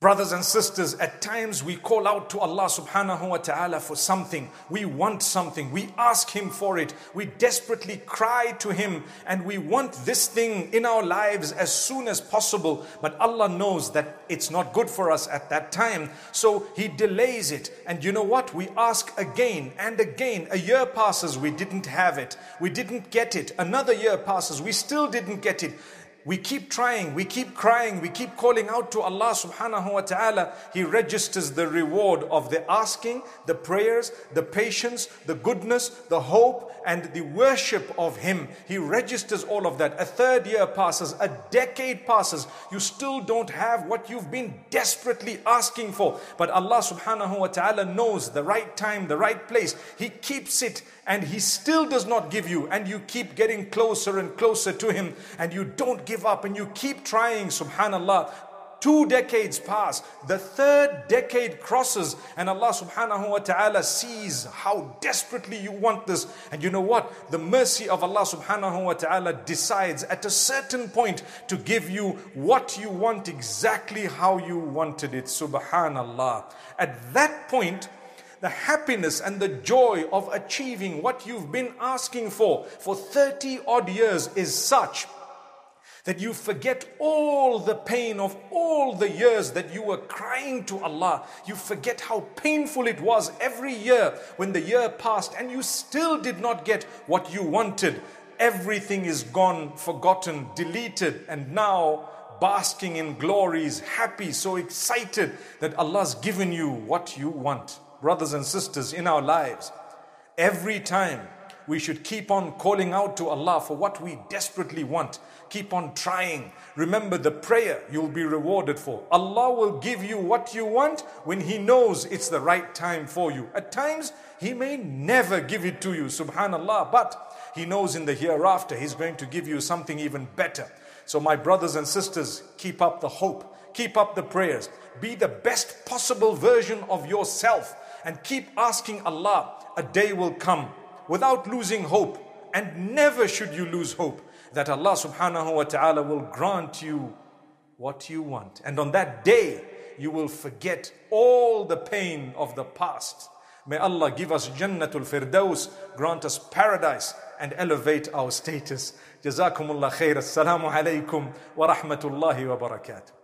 Brothers and sisters, at times we call out to Allah subhanahu wa ta'ala for something. We want something. We ask Him for it. We desperately cry to Him and we want this thing in our lives as soon as possible. But Allah knows that it's not good for us at that time. So He delays it. And you know what? We ask again and again. A year passes, we didn't have it. We didn't get it. Another year passes, we still didn't get it. We keep trying, we keep crying, we keep calling out to Allah subhanahu wa ta'ala. He registers the reward of the asking, the prayers, the patience, the goodness, the hope, and the worship of Him. He registers all of that. A third year passes, a decade passes. You still don't have what you've been desperately asking for. But Allah subhanahu wa ta'ala knows the right time, the right place. He keeps it and He still does not give you, and you keep getting closer and closer to Him, and you don't give up and you keep trying, subhanAllah. Two decades pass, the third decade crosses, and Allah subhanahu wa ta'ala sees how desperately you want this. And you know what? The mercy of Allah subhanahu wa ta'ala decides at a certain point to give you what you want exactly how you wanted it. Subhanallah. At that point, the happiness and the joy of achieving what you've been asking for for 30 odd years is such that you forget all the pain of all the years that you were crying to Allah. You forget how painful it was every year when the year passed and you still did not get what you wanted. Everything is gone, forgotten, deleted, and now basking in glories, happy, so excited that Allah's given you what you want brothers and sisters, in our lives, every time we should keep on calling out to Allah for what we desperately want. Keep on trying. Remember the prayer you'll be rewarded for. Allah will give you what you want when He knows it's the right time for you. At times, He may never give it to you, subhanAllah, but He knows in the hereafter He's going to give you something even better. So, my brothers and sisters, keep up the hope, keep up the prayers, be the best possible version of yourself and keep asking Allah, a day will come without losing hope. And never should you lose hope that Allah subhanahu wa ta'ala will grant you what you want. And on that day, you will forget all the pain of the past. May Allah give us Jannatul Firdaus, grant us paradise, and elevate our status. Jazakumullah khair. Assalamu alaikum wa rahmatullahi wa barakatuh.